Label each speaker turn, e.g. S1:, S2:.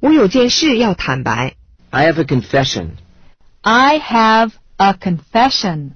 S1: 我有件事要坦白。
S2: I I have a confession.
S3: I have a confession.